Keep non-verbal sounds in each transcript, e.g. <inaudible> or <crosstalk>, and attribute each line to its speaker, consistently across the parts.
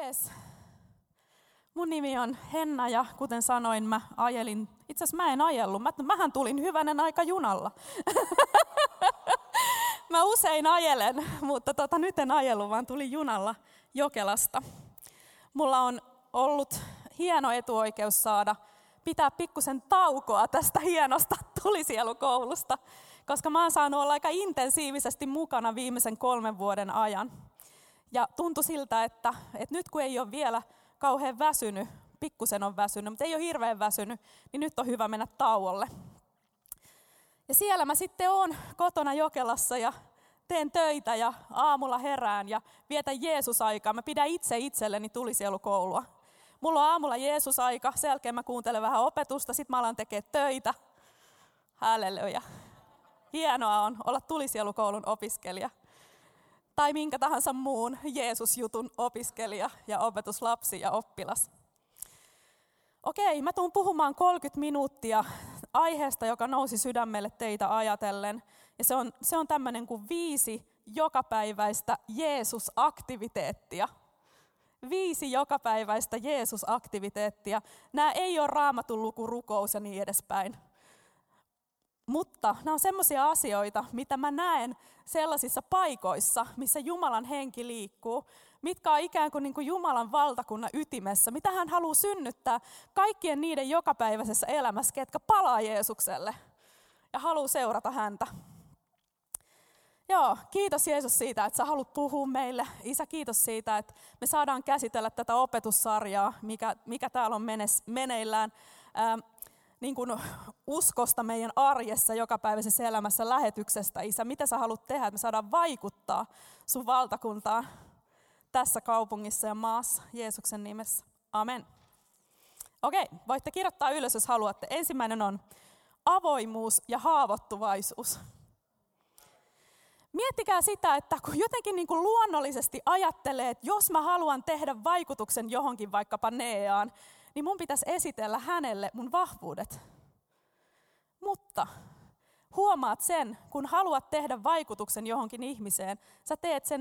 Speaker 1: Jees. Mun nimi on Henna ja kuten sanoin, mä ajelin, itse asiassa mä en ajellut, mä, mähän tulin hyvänen aika junalla. <laughs> mä usein ajelen, mutta tota, nyt en ajellut, vaan tulin junalla Jokelasta. Mulla on ollut hieno etuoikeus saada pitää pikkusen taukoa tästä hienosta tulisielukoulusta, koska mä oon saanut olla aika intensiivisesti mukana viimeisen kolmen vuoden ajan. Ja tuntui siltä, että, että nyt kun ei ole vielä kauhean väsynyt, pikkusen on väsynyt, mutta ei ole hirveän väsynyt, niin nyt on hyvä mennä tauolle. Ja siellä mä sitten oon kotona Jokelassa ja teen töitä ja aamulla herään ja vietän Jeesus-aikaa. Mä pidän itse itselleni tulisielukoulua. Mulla on aamulla Jeesus-aika, sen jälkeen mä kuuntelen vähän opetusta, sit mä alan tekemään töitä. Halleluja. Hienoa on olla tulisielukoulun opiskelija tai minkä tahansa muun Jeesus-jutun opiskelija ja opetuslapsi ja oppilas. Okei, mä tuun puhumaan 30 minuuttia aiheesta, joka nousi sydämelle teitä ajatellen. Ja se on, se on tämmöinen kuin viisi jokapäiväistä Jeesus-aktiviteettia. Viisi jokapäiväistä Jeesus-aktiviteettia. Nämä ei ole raamatun luku, rukous ja niin edespäin mutta nämä on sellaisia asioita, mitä mä näen sellaisissa paikoissa, missä Jumalan henki liikkuu, mitkä on ikään kuin, niin kuin Jumalan valtakunnan ytimessä, mitä hän haluaa synnyttää kaikkien niiden jokapäiväisessä elämässä, ketkä palaa Jeesukselle ja haluaa seurata häntä. Joo, kiitos Jeesus siitä, että sä haluat puhua meille. Isä, kiitos siitä, että me saadaan käsitellä tätä opetussarjaa, mikä, mikä täällä on meneillään niin kuin uskosta meidän arjessa, jokapäiväisessä elämässä, lähetyksestä, Isä. Mitä sä haluat tehdä, että me saadaan vaikuttaa sun valtakuntaan tässä kaupungissa ja maassa Jeesuksen nimessä. Amen. Okei, voitte kirjoittaa ylös, jos haluatte. Ensimmäinen on avoimuus ja haavoittuvaisuus. Miettikää sitä, että kun jotenkin niin kuin luonnollisesti ajattelee, että jos mä haluan tehdä vaikutuksen johonkin vaikkapa Neaan, niin mun pitäisi esitellä hänelle mun vahvuudet. Mutta huomaat sen, kun haluat tehdä vaikutuksen johonkin ihmiseen, sä teet sen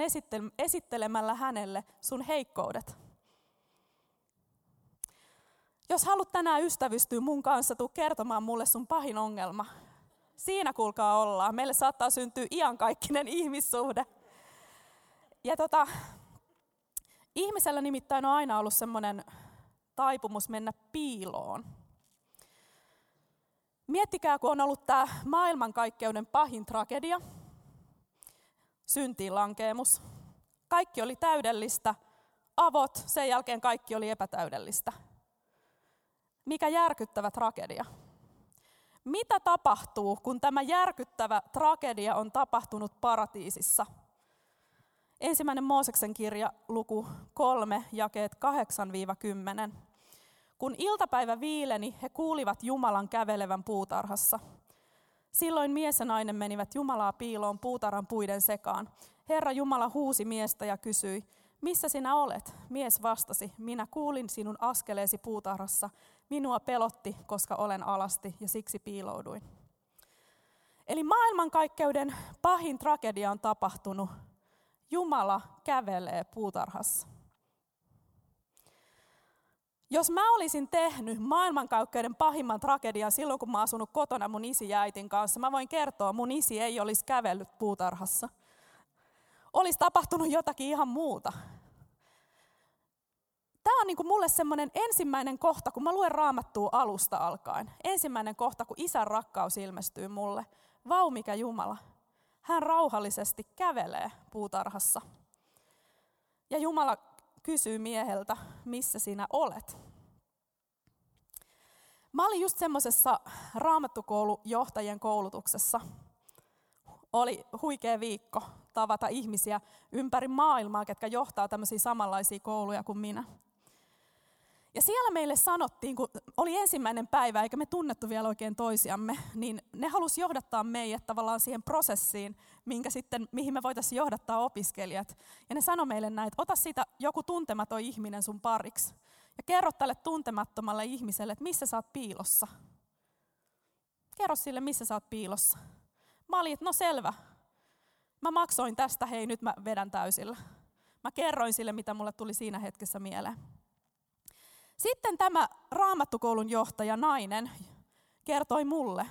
Speaker 1: esittelemällä hänelle sun heikkoudet. Jos haluat tänään ystävystyä mun kanssa, tuu kertomaan mulle sun pahin ongelma. Siinä kuulkaa ollaan. Meille saattaa syntyä iankaikkinen ihmissuhde. Ja tota, ihmisellä nimittäin on aina ollut semmoinen taipumus mennä piiloon. Miettikää, kun on ollut tämä maailmankaikkeuden pahin tragedia, syntiin lankeemus. Kaikki oli täydellistä, avot, sen jälkeen kaikki oli epätäydellistä. Mikä järkyttävä tragedia. Mitä tapahtuu, kun tämä järkyttävä tragedia on tapahtunut paratiisissa – Ensimmäinen Mooseksen kirja, luku 3, jakeet 8-10. Kun iltapäivä viileni, he kuulivat Jumalan kävelevän puutarhassa. Silloin mies ja nainen menivät Jumalaa piiloon puutarhan puiden sekaan. Herra Jumala huusi miestä ja kysyi, missä sinä olet? Mies vastasi, minä kuulin sinun askeleesi puutarhassa. Minua pelotti, koska olen alasti ja siksi piilouduin. Eli maailmankaikkeuden pahin tragedia on tapahtunut Jumala kävelee puutarhassa. Jos mä olisin tehnyt maailmankaikkeuden pahimman tragedian silloin, kun mä asunut kotona mun isi ja äitin kanssa, mä voin kertoa, mun isi ei olisi kävellyt puutarhassa. Olisi tapahtunut jotakin ihan muuta. Tämä on niin kuin mulle semmoinen ensimmäinen kohta, kun mä luen raamattua alusta alkaen. Ensimmäinen kohta, kun isän rakkaus ilmestyy mulle. Vau, mikä Jumala hän rauhallisesti kävelee puutarhassa. Ja Jumala kysyy mieheltä, missä sinä olet. Mä olin just semmoisessa raamattukoulujohtajien koulutuksessa. Oli huikea viikko tavata ihmisiä ympäri maailmaa, ketkä johtaa tämmöisiä samanlaisia kouluja kuin minä. Ja siellä meille sanottiin, kun oli ensimmäinen päivä, eikä me tunnettu vielä oikein toisiamme, niin ne halusi johdattaa meidät tavallaan siihen prosessiin, minkä sitten, mihin me voitaisiin johdattaa opiskelijat. Ja ne sanoi meille näin, että ota siitä joku tuntematon ihminen sun pariksi. Ja kerro tälle tuntemattomalle ihmiselle, että missä sä oot piilossa. Kerro sille, missä sä oot piilossa. Mä olin, että no selvä. Mä maksoin tästä, hei nyt mä vedän täysillä. Mä kerroin sille, mitä mulle tuli siinä hetkessä mieleen. Sitten tämä raamattukoulun johtaja nainen kertoi mulle,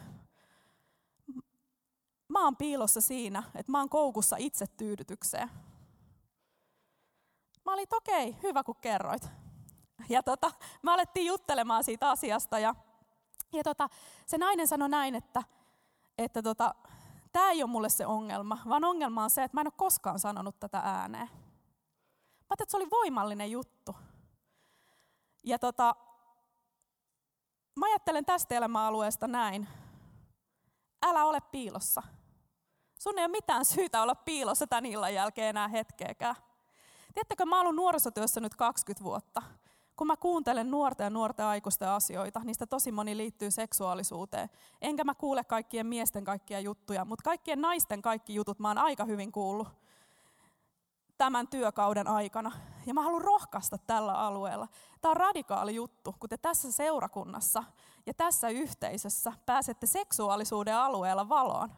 Speaker 1: mä oon piilossa siinä, että mä oon koukussa itsetyydytykseen. Mä olin, okei, okay, hyvä kun kerroit. Ja tota, me alettiin juttelemaan siitä asiasta ja, ja tota, se nainen sanoi näin, että, että tota, tämä ei ole mulle se ongelma, vaan ongelma on se, että mä en ole koskaan sanonut tätä ääneen. Mä että se oli voimallinen juttu. Ja tota, mä ajattelen tästä elämäalueesta näin. Älä ole piilossa. Sun ei ole mitään syytä olla piilossa tän illan jälkeen enää hetkeäkään. Tiedättekö, mä oon nuorisotyössä nyt 20 vuotta. Kun mä kuuntelen nuorten ja nuorten aikuisten asioita, niistä tosi moni liittyy seksuaalisuuteen. Enkä mä kuule kaikkien miesten kaikkia juttuja, mutta kaikkien naisten kaikki jutut mä oon aika hyvin kuullut tämän työkauden aikana. Ja mä haluan rohkaista tällä alueella. Tämä on radikaali juttu, kun te tässä seurakunnassa ja tässä yhteisössä pääsette seksuaalisuuden alueella valoon.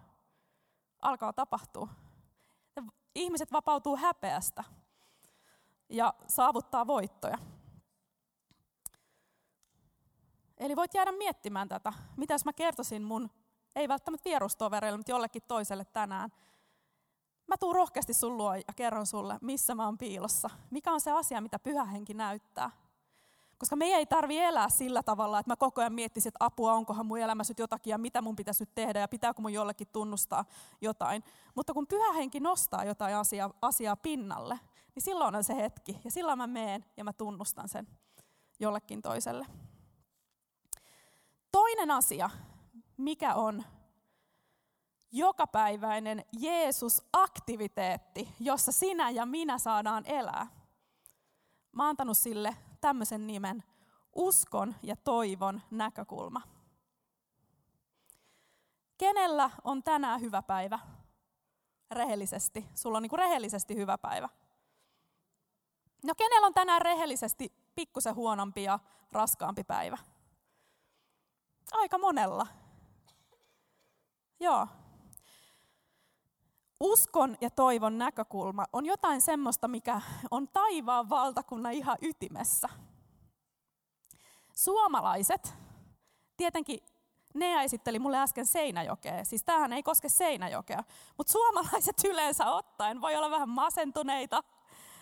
Speaker 1: Alkaa tapahtua. Ihmiset vapautuu häpeästä ja saavuttaa voittoja. Eli voit jäädä miettimään tätä. Mitä jos mä kertoisin mun, ei välttämättä vierustovereille, mutta jollekin toiselle tänään. Mä tuun rohkeasti sun luo ja kerron sulle, missä mä oon piilossa. Mikä on se asia, mitä pyhä henki näyttää. Koska me ei tarvi elää sillä tavalla, että mä koko ajan miettisin, että apua, onkohan mun elämässä jotakin ja mitä mun pitäisi nyt tehdä ja pitääkö mun jollekin tunnustaa jotain. Mutta kun pyhä henki nostaa jotain asiaa, asiaa pinnalle, niin silloin on se hetki. Ja silloin mä meen ja mä tunnustan sen jollekin toiselle. Toinen asia, mikä on jokapäiväinen Jeesus-aktiviteetti, jossa sinä ja minä saadaan elää. Mä oon antanut sille tämmöisen nimen, uskon ja toivon näkökulma. Kenellä on tänään hyvä päivä? Rehellisesti. Sulla on niin kuin rehellisesti hyvä päivä. No kenellä on tänään rehellisesti pikkusen huonompi ja raskaampi päivä? Aika monella. Joo. Uskon ja toivon näkökulma on jotain semmoista, mikä on taivaan valtakunnan ihan ytimessä. Suomalaiset, tietenkin ne esitteli mulle äsken Seinäjokea, siis tämähän ei koske Seinäjokea, mutta suomalaiset yleensä ottaen voi olla vähän masentuneita,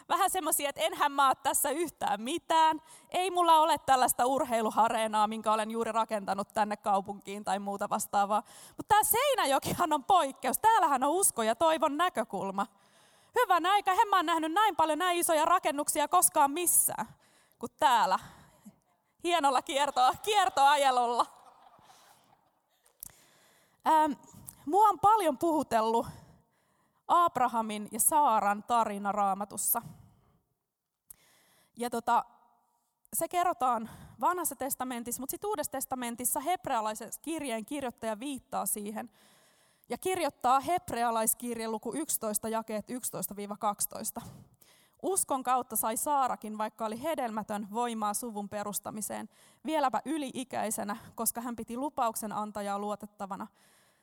Speaker 1: vähän semmoisia, että enhän mä tässä yhtään mitään. Ei mulla ole tällaista urheiluhareenaa, minkä olen juuri rakentanut tänne kaupunkiin tai muuta vastaavaa. Mutta tämä Seinäjokihan on poikkeus. Täällähän on usko ja toivon näkökulma. Hyvä aika, en mä oon nähnyt näin paljon näin isoja rakennuksia koskaan missään kuin täällä. Hienolla kiertoa, kiertoajelulla. Ähm, mua on paljon puhutellut Abrahamin ja Saaran tarina raamatussa. Ja tota, se kerrotaan vanhassa testamentissa, mutta sitten uudessa testamentissa hebrealaisen kirjeen kirjoittaja viittaa siihen ja kirjoittaa hebrealaiskirjan luku 11 jakeet 11-12. Uskon kautta sai Saarakin, vaikka oli hedelmätön, voimaa suvun perustamiseen, vieläpä yli-ikäisenä, koska hän piti lupauksen antajaa luotettavana.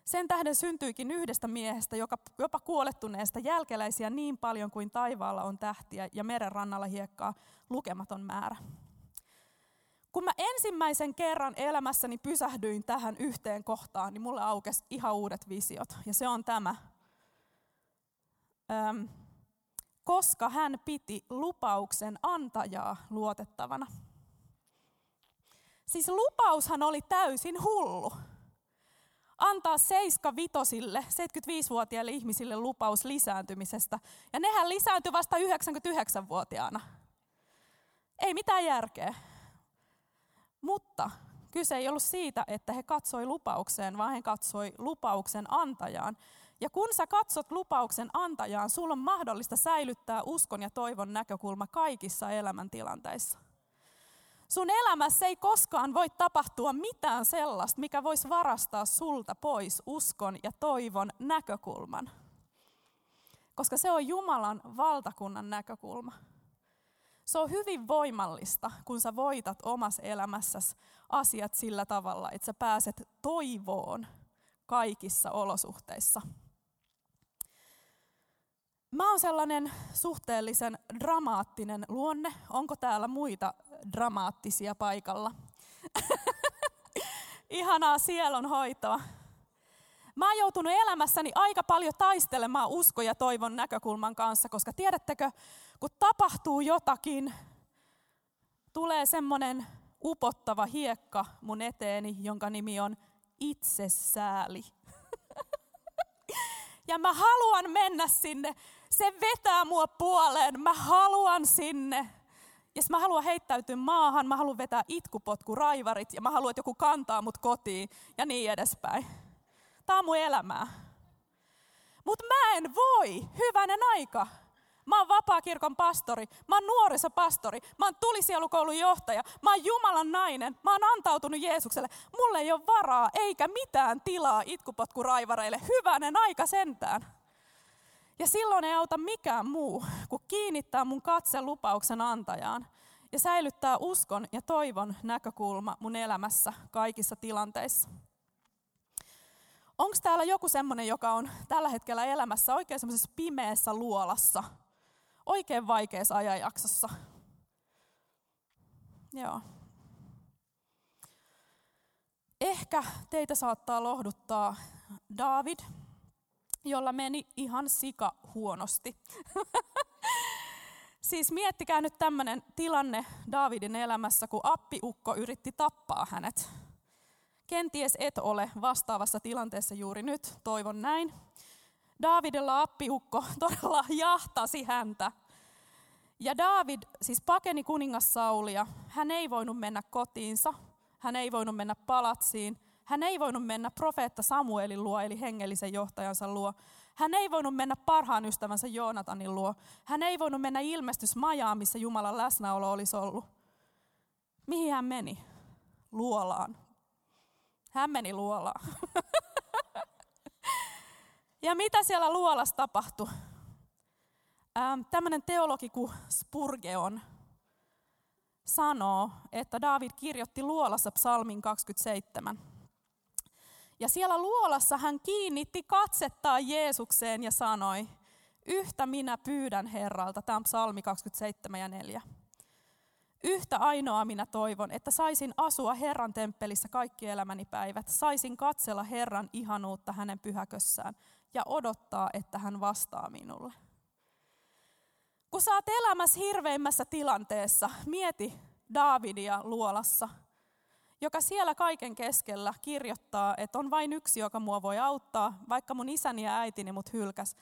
Speaker 1: Sen tähden syntyikin yhdestä miehestä, joka, jopa kuolettuneesta jälkeläisiä niin paljon kuin taivaalla on tähtiä ja meren rannalla hiekkaa lukematon määrä. Kun mä ensimmäisen kerran elämässäni pysähdyin tähän yhteen kohtaan, niin mulle aukesi ihan uudet visiot. Ja se on tämä. Öm, koska hän piti lupauksen antajaa luotettavana. Siis lupaushan oli täysin hullu antaa seiska vitosille, 75-vuotiaille ihmisille lupaus lisääntymisestä. Ja nehän lisääntyi vasta 99-vuotiaana. Ei mitään järkeä. Mutta kyse ei ollut siitä, että he katsoi lupaukseen, vaan he katsoi lupauksen antajaan. Ja kun sä katsot lupauksen antajaan, sulla on mahdollista säilyttää uskon ja toivon näkökulma kaikissa elämäntilanteissa. Sun elämässä ei koskaan voi tapahtua mitään sellaista, mikä voisi varastaa sulta pois uskon ja toivon näkökulman. Koska se on Jumalan valtakunnan näkökulma. Se on hyvin voimallista, kun sä voitat omassa elämässäsi asiat sillä tavalla, että sä pääset toivoon kaikissa olosuhteissa. Mä oon sellainen suhteellisen dramaattinen luonne. Onko täällä muita dramaattisia paikalla? <laughs> Ihanaa sielun hoitoa. Mä oon joutunut elämässäni aika paljon taistelemaan usko ja toivon näkökulman kanssa, koska tiedättekö, kun tapahtuu jotakin, tulee semmoinen upottava hiekka mun eteeni, jonka nimi on itsesääli. <laughs> ja mä haluan mennä sinne. Se vetää mua puoleen. Mä haluan sinne. Ja mä haluan heittäytyä maahan, mä haluan vetää itkupotkuraivarit ja mä haluan, että joku kantaa mut kotiin ja niin edespäin. Tämä on mun elämää. Mutta mä en voi, hyvänen aika. Mä oon vapaakirkon pastori, mä oon nuorisopastori, mä oon tulisielukoulun johtaja, mä oon Jumalan nainen, mä oon antautunut Jeesukselle. Mulle ei ole varaa eikä mitään tilaa itkupotkuraivareille, hyvänen aika sentään. Ja silloin ei auta mikään muu, kuin kiinnittää mun katse lupauksen antajaan ja säilyttää uskon ja toivon näkökulma mun elämässä kaikissa tilanteissa. Onko täällä joku semmoinen, joka on tällä hetkellä elämässä oikein semmoisessa pimeässä luolassa, oikein vaikeassa ajanjaksossa? Joo. Ehkä teitä saattaa lohduttaa David, jolla meni ihan sika huonosti. <laughs> siis miettikää nyt tämmöinen tilanne Davidin elämässä, kun appiukko yritti tappaa hänet. Kenties et ole vastaavassa tilanteessa juuri nyt, toivon näin. Davidilla appiukko <laughs> todella jahtasi häntä. Ja David siis pakeni kuningas Saulia. Hän ei voinut mennä kotiinsa, hän ei voinut mennä palatsiin, hän ei voinut mennä profeetta Samuelin luo, eli hengellisen johtajansa luo. Hän ei voinut mennä parhaan ystävänsä Joonatanin luo. Hän ei voinut mennä ilmestysmajaan, missä Jumalan läsnäolo olisi ollut. Mihin hän meni? Luolaan. Hän meni luolaan. <laughs> ja mitä siellä luolassa tapahtui? Ähm, Tämmöinen teologi kuin Spurgeon sanoo, että David kirjoitti luolassa psalmin 27. Ja siellä luolassa hän kiinnitti katsettaan Jeesukseen ja sanoi, yhtä minä pyydän Herralta. Tämä on psalmi 27 ja 4. Yhtä ainoa minä toivon, että saisin asua Herran temppelissä kaikki elämäni päivät. Saisin katsella Herran ihanuutta hänen pyhäkössään ja odottaa, että hän vastaa minulle. Kun oot elämässä hirveimmässä tilanteessa, mieti Davidia luolassa, joka siellä kaiken keskellä kirjoittaa, että on vain yksi, joka mua voi auttaa, vaikka mun isäni ja äitini mut hylkäs,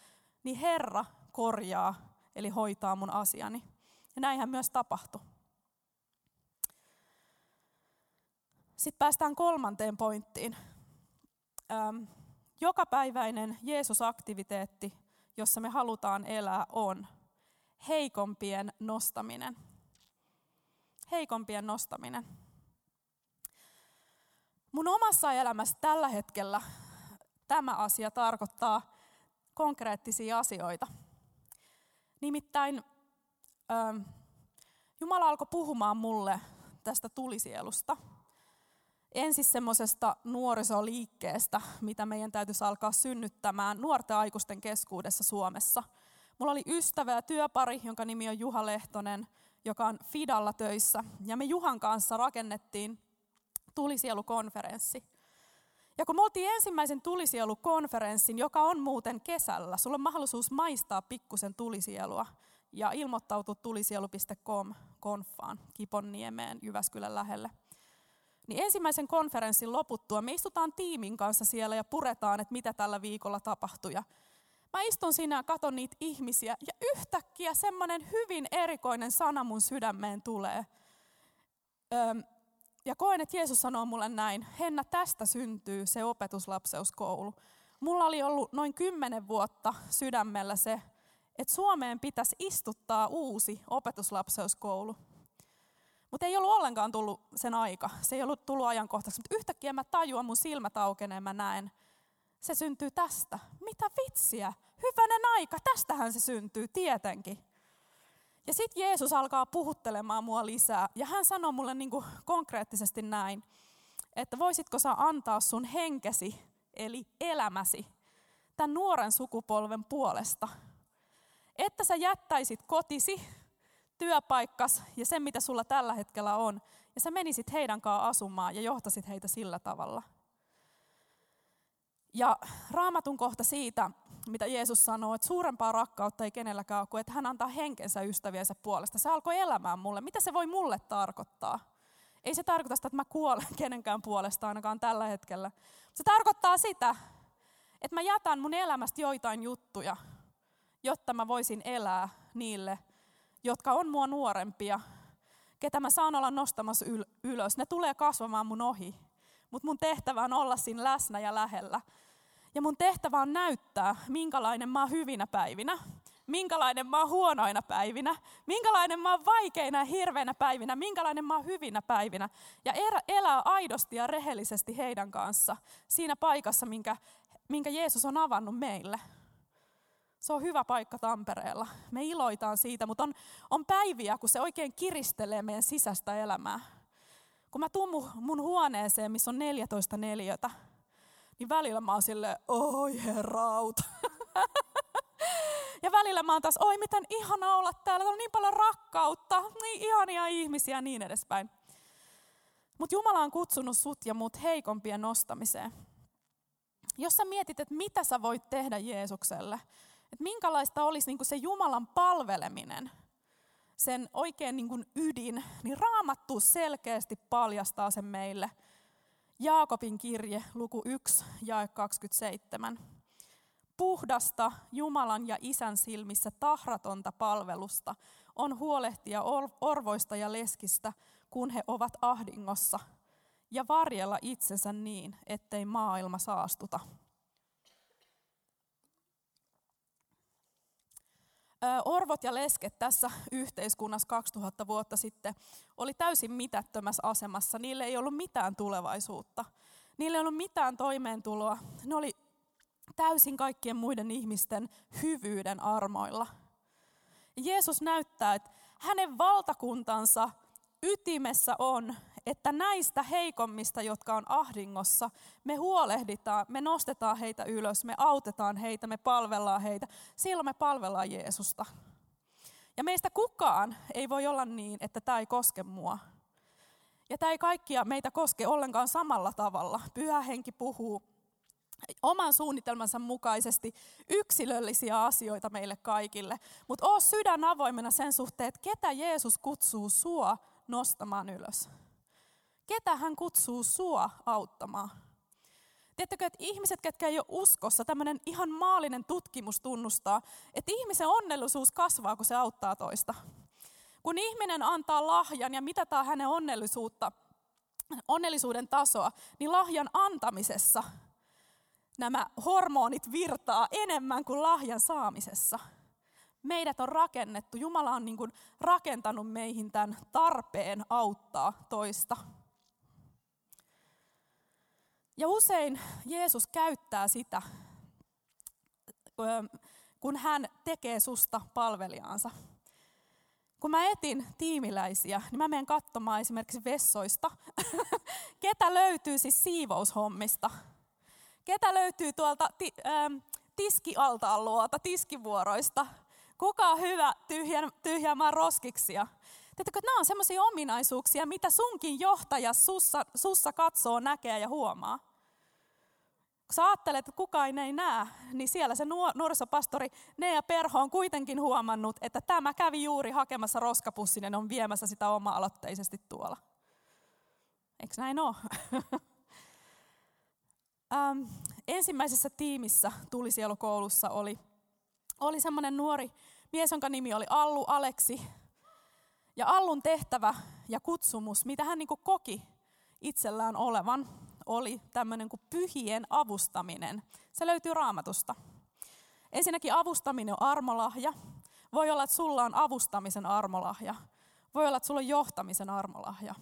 Speaker 1: niin Herra korjaa, eli hoitaa mun asiani. Ja näinhän myös tapahtui. Sitten päästään kolmanteen pointtiin. Ähm, jokapäiväinen Jeesus-aktiviteetti, jossa me halutaan elää, on heikompien nostaminen. Heikompien nostaminen. Mun omassa elämässä tällä hetkellä tämä asia tarkoittaa konkreettisia asioita. Nimittäin ähm, Jumala alkoi puhumaan mulle tästä tulisielusta – ensin semmoisesta nuorisoliikkeestä, mitä meidän täytyisi alkaa synnyttämään nuorten aikuisten keskuudessa Suomessa. Mulla oli ystävä ja työpari, jonka nimi on Juha Lehtonen, joka on Fidalla töissä. Ja me Juhan kanssa rakennettiin tulisielukonferenssi. Ja kun me oltiin ensimmäisen tulisielukonferenssin, joka on muuten kesällä, sulla on mahdollisuus maistaa pikkusen tulisielua ja ilmoittautua tulisielu.com konfaan Kiponniemeen Jyväskylän lähelle niin ensimmäisen konferenssin loputtua me istutaan tiimin kanssa siellä ja puretaan, että mitä tällä viikolla tapahtui. Mä istun siinä ja katon niitä ihmisiä ja yhtäkkiä semmoinen hyvin erikoinen sana mun sydämeen tulee. Öm, ja koen, että Jeesus sanoo mulle näin, Henna, tästä syntyy se opetuslapseuskoulu. Mulla oli ollut noin kymmenen vuotta sydämellä se, että Suomeen pitäisi istuttaa uusi opetuslapseuskoulu. Mutta ei ollut ollenkaan tullut sen aika. Se ei ollut tullut ajankohtaiseksi. Mutta yhtäkkiä mä tajuan, mun silmät aukeneen, mä näen, se syntyy tästä. Mitä vitsiä? Hyvänen aika, tästähän se syntyy, tietenkin. Ja sitten Jeesus alkaa puhuttelemaan mua lisää. Ja hän sanoo mulle niinku konkreettisesti näin, että voisitko sä antaa sun henkesi, eli elämäsi, tämän nuoren sukupolven puolesta. Että sä jättäisit kotisi, työpaikkas ja sen, mitä sulla tällä hetkellä on, ja sä menisit heidän kanssaan asumaan ja johtasit heitä sillä tavalla. Ja raamatun kohta siitä, mitä Jeesus sanoo, että suurempaa rakkautta ei kenelläkään ole kuin, että hän antaa henkensä ystäviensä puolesta. Se alkoi elämään mulle. Mitä se voi mulle tarkoittaa? Ei se tarkoita sitä, että mä kuolen <laughs> kenenkään puolesta ainakaan tällä hetkellä. Se tarkoittaa sitä, että mä jätän mun elämästä joitain juttuja, jotta mä voisin elää niille, jotka on mua nuorempia, ketä mä saan olla nostamassa ylös. Ne tulee kasvamaan mun ohi, mutta mun tehtävä on olla siinä läsnä ja lähellä. Ja mun tehtävä on näyttää, minkälainen mä oon hyvinä päivinä, minkälainen mä oon huonoina päivinä, minkälainen mä oon vaikeina ja hirveänä päivinä, minkälainen mä oon hyvinä päivinä. Ja elää aidosti ja rehellisesti heidän kanssa siinä paikassa, minkä, minkä Jeesus on avannut meille. Se on hyvä paikka Tampereella. Me iloitaan siitä, mutta on, on päiviä, kun se oikein kiristelee meidän sisäistä elämää. Kun mä tuun mun huoneeseen, missä on 14 neliötä, niin välillä mä oon silleen, oi herrauta. ja välillä mä oon taas, oi miten ihana olla täällä, on niin paljon rakkautta, niin ihania ihmisiä ja niin edespäin. Mutta Jumala on kutsunut sut ja mut heikompien nostamiseen. Jos sä mietit, että mitä sä voit tehdä Jeesukselle, että minkälaista olisi niin se Jumalan palveleminen, sen oikein niin ydin, niin raamattu selkeästi paljastaa sen meille – Jaakobin kirje, luku 1, jae 27. Puhdasta Jumalan ja Isän silmissä tahratonta palvelusta on huolehtia orvoista ja leskistä, kun he ovat ahdingossa, ja varjella itsensä niin, ettei maailma saastuta. Orvot ja lesket tässä yhteiskunnassa 2000 vuotta sitten oli täysin mitättömässä asemassa. Niille ei ollut mitään tulevaisuutta. Niille ei ollut mitään toimeentuloa. Ne oli täysin kaikkien muiden ihmisten hyvyyden armoilla. Jeesus näyttää, että hänen valtakuntansa ytimessä on, että näistä heikommista, jotka on ahdingossa, me huolehditaan, me nostetaan heitä ylös, me autetaan heitä, me palvellaan heitä. Silloin me palvellaan Jeesusta. Ja meistä kukaan ei voi olla niin, että tämä ei koske mua. Ja tämä ei kaikkia meitä koske ollenkaan samalla tavalla. Pyhä henki puhuu oman suunnitelmansa mukaisesti yksilöllisiä asioita meille kaikille. Mutta oo sydän avoimena sen suhteen, että ketä Jeesus kutsuu sua nostamaan ylös. Ketä hän kutsuu sua auttamaan? Tiedättekö, että ihmiset, ketkä ei ole uskossa, tämmöinen ihan maallinen tutkimus tunnustaa, että ihmisen onnellisuus kasvaa, kun se auttaa toista. Kun ihminen antaa lahjan ja mitataan hänen onnellisuutta, onnellisuuden tasoa, niin lahjan antamisessa nämä hormonit virtaa enemmän kuin lahjan saamisessa. Meidät on rakennettu, Jumala on niin rakentanut meihin tämän tarpeen auttaa toista. Ja usein Jeesus käyttää sitä, kun hän tekee susta palvelijaansa. Kun mä etin tiimiläisiä, niin mä menen katsomaan esimerkiksi vessoista, <laughs> ketä löytyy siis siivoushommista. Ketä löytyy tuolta ti, ähm, tiskialtaan luota, tiskivuoroista. Kuka on hyvä tyhjä, tyhjäämään roskiksia. Tiedätkö, että nämä on sellaisia ominaisuuksia, mitä sunkin johtaja sussa, sussa katsoo, näkee ja huomaa. Kun sä ajattelet, että kukaan ei näe, niin siellä se nuorisopastori Nea Perho on kuitenkin huomannut, että tämä kävi juuri hakemassa roskapussin ja on viemässä sitä oma-aloitteisesti tuolla. Eikö näin ole? <laughs> ähm, ensimmäisessä tiimissä tulisielukoulussa oli, oli semmoinen nuori mies, jonka nimi oli Allu Aleksi. Ja Allun tehtävä ja kutsumus, mitä hän niin koki itsellään olevan, oli tämmöinen kuin pyhien avustaminen. Se löytyy raamatusta. Ensinnäkin avustaminen on armolahja. Voi olla, että sulla on avustamisen armolahja. Voi olla, että sulla on johtamisen armolahja.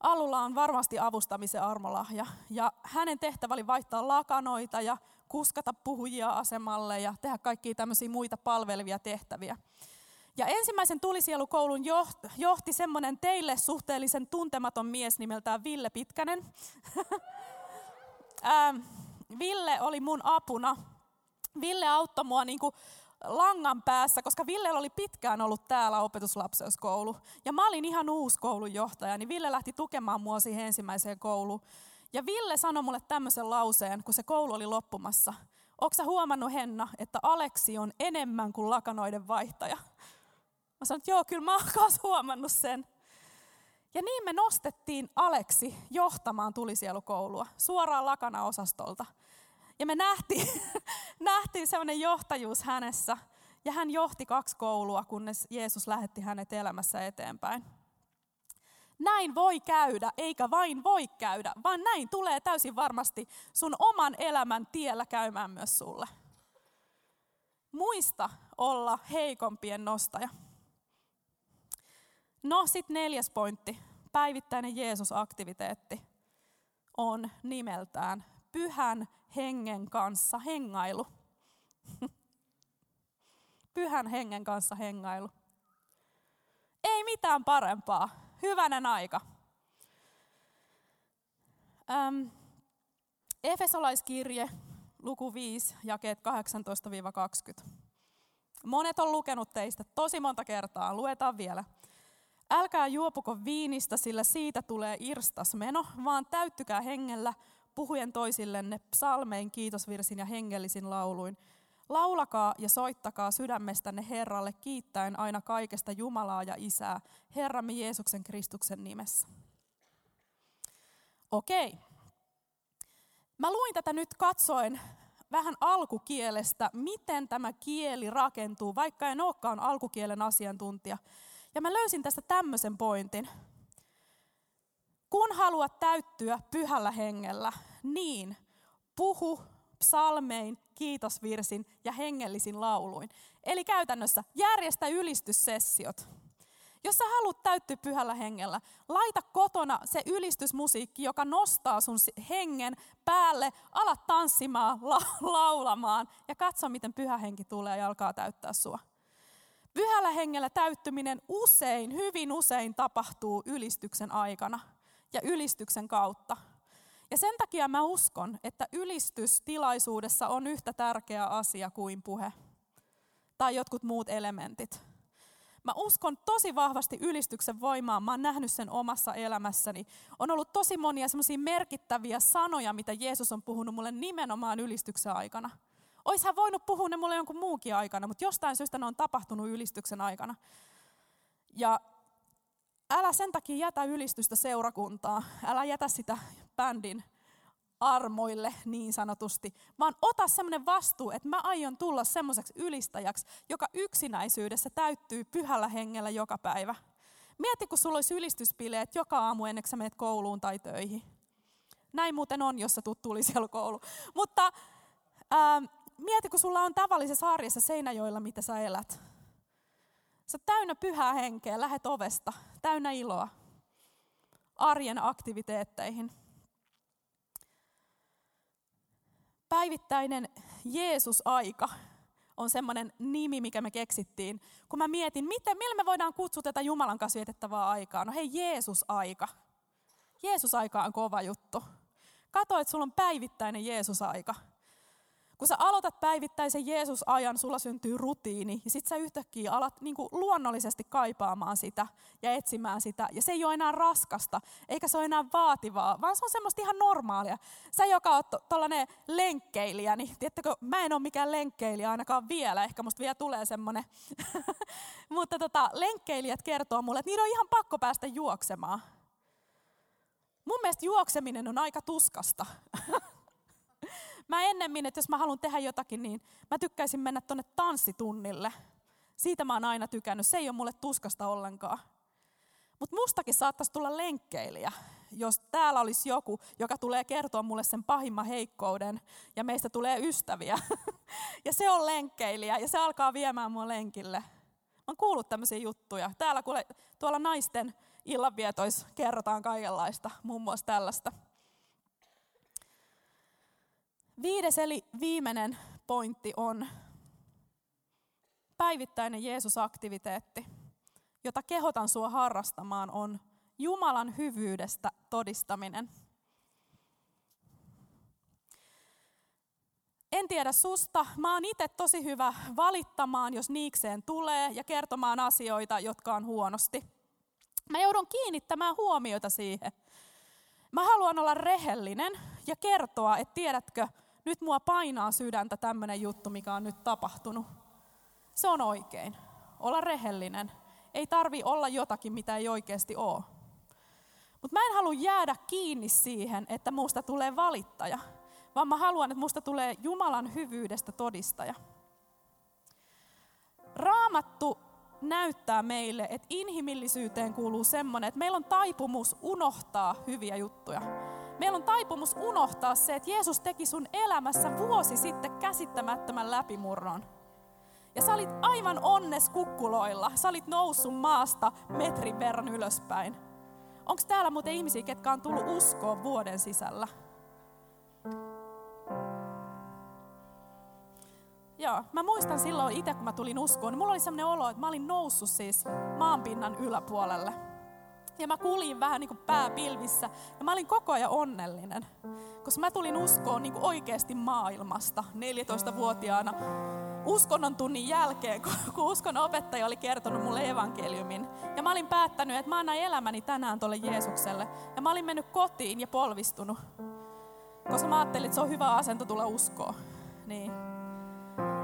Speaker 1: Allulla on varmasti avustamisen armolahja. Ja hänen tehtävä oli vaihtaa lakanoita ja kuskata puhujia asemalle ja tehdä kaikkia tämmöisiä muita palvelevia tehtäviä. Ja ensimmäisen tulisielukoulun johti semmoinen teille suhteellisen tuntematon mies nimeltään Ville Pitkänen. <laughs> Ähm, Ville oli mun apuna. Ville auttoi mua niin kuin, langan päässä, koska Ville oli pitkään ollut täällä opetuslapseuskoulu. Ja mä olin ihan uusi koulunjohtaja, niin Ville lähti tukemaan mua siihen ensimmäiseen kouluun. Ja Ville sanoi mulle tämmöisen lauseen, kun se koulu oli loppumassa. Onko sä huomannut Henna, että Aleksi on enemmän kuin lakanoiden vaihtaja? Mä sanoin, että joo, kyllä mä oon huomannut sen. Ja niin me nostettiin Aleksi johtamaan tulisielukoulua suoraan lakana-osastolta. Ja me nähtiin, <laughs> nähtiin sellainen johtajuus hänessä. Ja hän johti kaksi koulua, kunnes Jeesus lähetti hänet elämässä eteenpäin. Näin voi käydä, eikä vain voi käydä, vaan näin tulee täysin varmasti sun oman elämän tiellä käymään myös sulle. Muista olla heikompien nostaja. No sitten neljäs pointti, päivittäinen Jeesus-aktiviteetti on nimeltään pyhän hengen kanssa hengailu. <laughs> Pyhän hengen kanssa hengailu. Ei mitään parempaa. Hyvänen aika. Ähm, Efesolaiskirje, luku 5, jakeet 18-20. Monet on lukenut teistä tosi monta kertaa. Luetaan vielä. Älkää juopuko viinistä, sillä siitä tulee irstas meno, vaan täyttykää hengellä, puhujen toisillenne psalmein, kiitosvirsin ja hengellisin lauluin. Laulakaa ja soittakaa sydämestänne Herralle kiittäen aina kaikesta Jumalaa ja Isää, Herramme Jeesuksen Kristuksen nimessä. Okei. Mä luin tätä nyt katsoen vähän alkukielestä, miten tämä kieli rakentuu, vaikka en olekaan alkukielen asiantuntija. Ja mä löysin tästä tämmöisen pointin. Kun haluat täyttyä pyhällä hengellä, niin puhu psalmein, kiitosvirsin ja hengellisin lauluin. Eli käytännössä järjestä ylistyssessiot. Jos sä haluat täyttyä pyhällä hengellä, laita kotona se ylistysmusiikki, joka nostaa sun hengen päälle, ala tanssimaan, la- <laughs> laulamaan ja katso, miten pyhä henki tulee ja alkaa täyttää sua. Pyhällä hengellä täyttyminen usein, hyvin usein tapahtuu ylistyksen aikana ja ylistyksen kautta. Ja sen takia mä uskon, että ylistystilaisuudessa on yhtä tärkeä asia kuin puhe tai jotkut muut elementit. Mä uskon tosi vahvasti ylistyksen voimaan. Mä oon nähnyt sen omassa elämässäni. On ollut tosi monia semmoisia merkittäviä sanoja, mitä Jeesus on puhunut mulle nimenomaan ylistyksen aikana. Ois hän voinut puhua ne mulle jonkun muukin aikana, mutta jostain syystä ne on tapahtunut ylistyksen aikana. Ja älä sen takia jätä ylistystä seurakuntaa, älä jätä sitä bändin armoille niin sanotusti, vaan ota semmoinen vastuu, että mä aion tulla semmoiseksi ylistäjäksi, joka yksinäisyydessä täyttyy pyhällä hengellä joka päivä. Mieti, kun sulla olisi ylistyspileet joka aamu ennen kuin menet kouluun tai töihin. Näin muuten on, jos sä tuut koulu. Mutta ää, mieti, kun sulla on tavallisessa arjessa Seinäjoilla, mitä sä elät. Sä täynnä pyhää henkeä, lähet ovesta, täynnä iloa arjen aktiviteetteihin. Päivittäinen Jeesus-aika on semmoinen nimi, mikä me keksittiin. Kun mä mietin, miten, millä me voidaan kutsua tätä Jumalan kanssa vietettävää aikaa. No hei, Jeesus-aika. Jeesus-aika on kova juttu. Kato, että sulla on päivittäinen Jeesus-aika. Kun sä aloitat päivittäisen Jeesus-ajan, sulla syntyy rutiini ja sit sä yhtäkkiä alat niin kuin luonnollisesti kaipaamaan sitä ja etsimään sitä. Ja se ei ole enää raskasta, eikä se ole enää vaativaa, vaan se on semmoista ihan normaalia. Sä, joka oot tollanen lenkkeilijä, niin tiedättekö, mä en ole mikään lenkkeilijä ainakaan vielä, ehkä musta vielä tulee semmonen. <laughs> Mutta tota, lenkkeilijät kertoo mulle, että niiden on ihan pakko päästä juoksemaan. Mun mielestä juokseminen on aika tuskasta. <laughs> Mä ennemmin, että jos mä haluan tehdä jotakin, niin mä tykkäisin mennä tonne tanssitunnille. Siitä mä oon aina tykännyt. Se ei ole mulle tuskasta ollenkaan. Mutta mustakin saattaisi tulla lenkkeilijä, jos täällä olisi joku, joka tulee kertoa mulle sen pahimman heikkouden ja meistä tulee ystäviä. <laughs> ja se on lenkkeilijä ja se alkaa viemään mua lenkille. Mä oon kuullut tämmöisiä juttuja. Täällä kuule, tuolla naisten illanvietoissa kerrotaan kaikenlaista, muun muassa tällaista. Viides eli viimeinen pointti on päivittäinen Jeesus-aktiviteetti, jota kehotan sua harrastamaan, on Jumalan hyvyydestä todistaminen. en tiedä susta, mä oon itse tosi hyvä valittamaan, jos niikseen tulee ja kertomaan asioita, jotka on huonosti. Mä joudun kiinnittämään huomiota siihen. Mä haluan olla rehellinen ja kertoa, että tiedätkö, nyt mua painaa sydäntä tämmöinen juttu, mikä on nyt tapahtunut. Se on oikein. Olla rehellinen. Ei tarvi olla jotakin, mitä ei oikeasti ole. Mutta mä en halua jäädä kiinni siihen, että muusta tulee valittaja, vaan mä haluan, että muusta tulee Jumalan hyvyydestä todistaja. Raamattu näyttää meille, että inhimillisyyteen kuuluu semmoinen, että meillä on taipumus unohtaa hyviä juttuja. Meillä on taipumus unohtaa se, että Jeesus teki sun elämässä vuosi sitten käsittämättömän läpimurron. Ja sä olit aivan onnes kukkuloilla. Sä olit noussut maasta metrin verran ylöspäin. Onko täällä muuten ihmisiä, ketkä on tullut uskoon vuoden sisällä? Joo, mä muistan silloin itse, kun mä tulin uskoon, niin mulla oli sellainen olo, että mä olin noussut siis maanpinnan yläpuolelle. Ja mä kuljin vähän niin kuin pää pilvissä ja mä olin koko ajan onnellinen. Koska mä tulin uskoon niin kuin oikeasti maailmasta 14-vuotiaana uskonnon tunnin jälkeen, kun uskon opettaja oli kertonut mulle evankeliumin. Ja mä olin päättänyt, että mä annan elämäni tänään tuolle Jeesukselle. Ja mä olin mennyt kotiin ja polvistunut. Koska mä ajattelin, että se on hyvä asento tulla uskoon. Niin.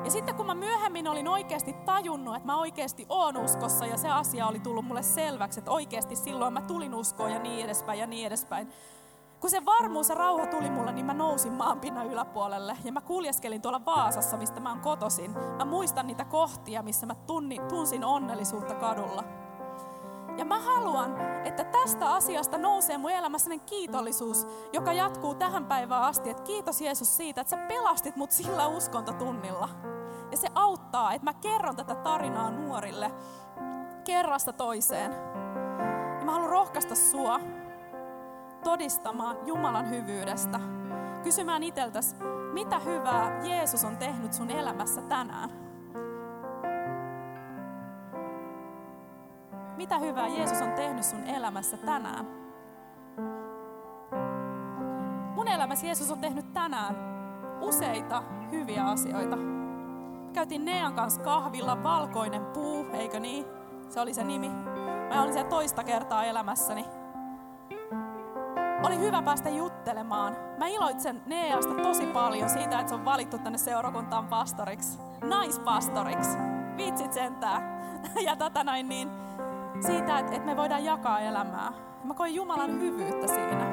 Speaker 1: Ja sitten kun mä myöhemmin olin oikeasti tajunnut, että mä oikeasti oon uskossa ja se asia oli tullut mulle selväksi, että oikeasti silloin mä tulin uskoon ja niin edespäin ja niin edespäin. Kun se varmuus ja rauha tuli mulle, niin mä nousin maanpinnan yläpuolelle ja mä kuljeskelin tuolla Vaasassa, mistä mä oon kotosin. Mä muistan niitä kohtia, missä mä tunni, tunsin onnellisuutta kadulla. Ja mä haluan, että tästä asiasta nousee mun elämässä kiitollisuus, joka jatkuu tähän päivään asti. Että kiitos Jeesus siitä, että sä pelastit mut sillä uskontotunnilla. Ja se auttaa, että mä kerron tätä tarinaa nuorille kerrasta toiseen. Ja mä haluan rohkaista sua todistamaan Jumalan hyvyydestä. Kysymään iteltäs, mitä hyvää Jeesus on tehnyt sun elämässä tänään. Mitä hyvää Jeesus on tehnyt sun elämässä tänään? Mun elämässä Jeesus on tehnyt tänään useita hyviä asioita. Käytiin Nean kanssa kahvilla, valkoinen puu, eikö niin? Se oli se nimi. Mä olin siellä toista kertaa elämässäni. Oli hyvä päästä juttelemaan. Mä iloitsen Neasta tosi paljon siitä, että se on valittu tänne seurakuntaan pastoriksi. Naispastoriksi. Vitsit sentää. <laughs> Ja tätä näin niin siitä, että, että me voidaan jakaa elämää. Mä koin Jumalan hyvyyttä siinä.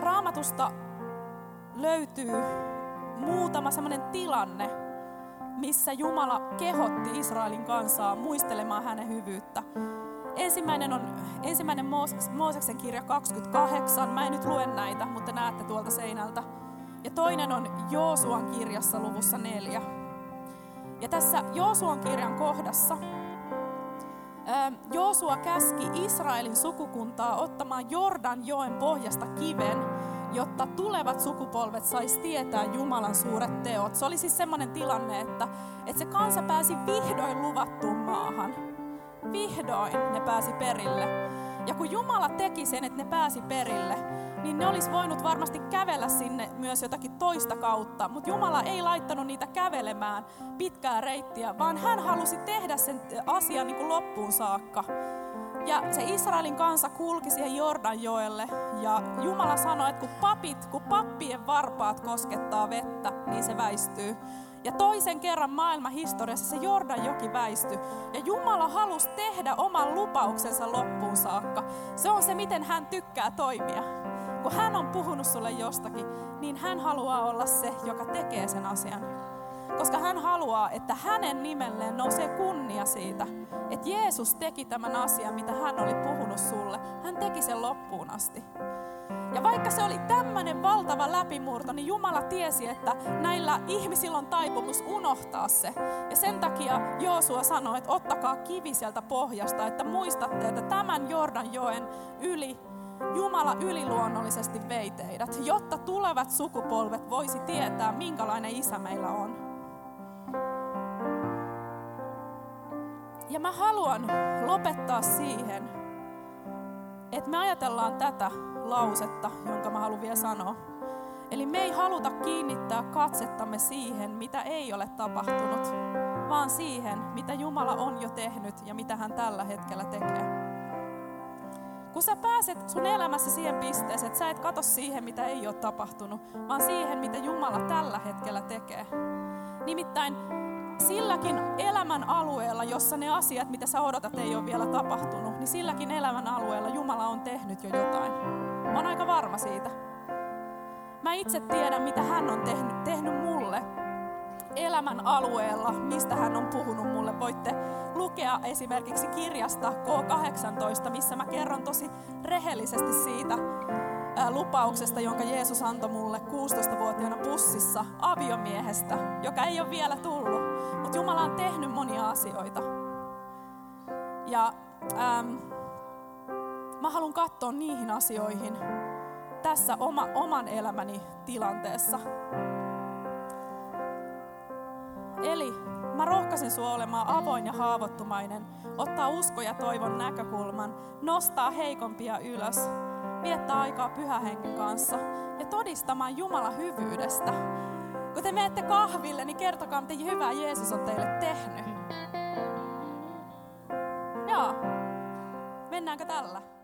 Speaker 1: Raamatusta löytyy muutama semmoinen tilanne, missä Jumala kehotti Israelin kansaa muistelemaan hänen hyvyyttä. Ensimmäinen on ensimmäinen Mooseksen kirja 28. Mä en nyt lue näitä, mutta näette tuolta seinältä. Ja toinen on Joosuan kirjassa luvussa 4. Ja tässä Joosuan kirjan kohdassa Joosua käski Israelin sukukuntaa ottamaan Jordan joen pohjasta kiven, jotta tulevat sukupolvet sais tietää Jumalan suuret teot. Se oli siis semmoinen tilanne, että, että se kansa pääsi vihdoin luvattuun maahan. Vihdoin ne pääsi perille. Ja kun Jumala teki sen, että ne pääsi perille, niin ne olisi voinut varmasti kävellä sinne myös jotakin toista kautta. Mutta Jumala ei laittanut niitä kävelemään pitkää reittiä, vaan hän halusi tehdä sen asian niin kuin loppuun saakka. Ja se Israelin kansa kulki siihen Jordanjoelle ja Jumala sanoi, että kun papit, kun pappien varpaat koskettaa vettä, niin se väistyy. Ja toisen kerran maailman historiassa se Jordanjoki väistyi. Ja Jumala halusi tehdä oman lupauksensa loppuun saakka. Se on se, miten hän tykkää toimia. Kun hän on puhunut sulle jostakin, niin hän haluaa olla se, joka tekee sen asian. Koska hän haluaa, että hänen nimelleen nousee kunnia siitä, että Jeesus teki tämän asian, mitä hän oli puhunut sulle. Hän teki sen loppuun asti. Ja vaikka se oli tämmöinen valtava läpimurto, niin Jumala tiesi, että näillä ihmisillä on taipumus unohtaa se. Ja sen takia Joosua sanoi, että ottakaa kivi sieltä pohjasta, että muistatte, että tämän Jordanjoen yli Jumala yliluonnollisesti vei teidät, jotta tulevat sukupolvet voisi tietää, minkälainen isä meillä on. Ja mä haluan lopettaa siihen, että me ajatellaan tätä lausetta, jonka mä haluan vielä sanoa. Eli me ei haluta kiinnittää katsettamme siihen, mitä ei ole tapahtunut, vaan siihen, mitä Jumala on jo tehnyt ja mitä hän tällä hetkellä tekee. Kun sä pääset sun elämässä siihen pisteeseen, että sä et katso siihen, mitä ei ole tapahtunut, vaan siihen, mitä Jumala tällä hetkellä tekee. Nimittäin silläkin elämän alueella, jossa ne asiat, mitä sä odotat, ei ole vielä tapahtunut, niin silläkin elämän alueella Jumala on tehnyt jo jotain. Mä oon aika varma siitä. Mä itse tiedän, mitä hän on tehnyt, tehnyt mulle elämän alueella, mistä hän on puhunut mulle. Voitte lukea esimerkiksi kirjasta K18, missä mä kerron tosi rehellisesti siitä lupauksesta, jonka Jeesus antoi mulle 16-vuotiaana bussissa aviomiehestä, joka ei ole vielä tullut. Mutta Jumala on tehnyt monia asioita. Ja ähm, mä haluan katsoa niihin asioihin tässä oma, oman elämäni tilanteessa. Eli mä rohkaisen sua olemaan avoin ja haavoittumainen, ottaa usko ja toivon näkökulman, nostaa heikompia ylös, viettää aikaa pyhähengen kanssa ja todistamaan Jumalan hyvyydestä. Kun te menette kahville, niin kertokaa, miten hyvää Jeesus on teille tehnyt. Joo. Mennäänkö tällä?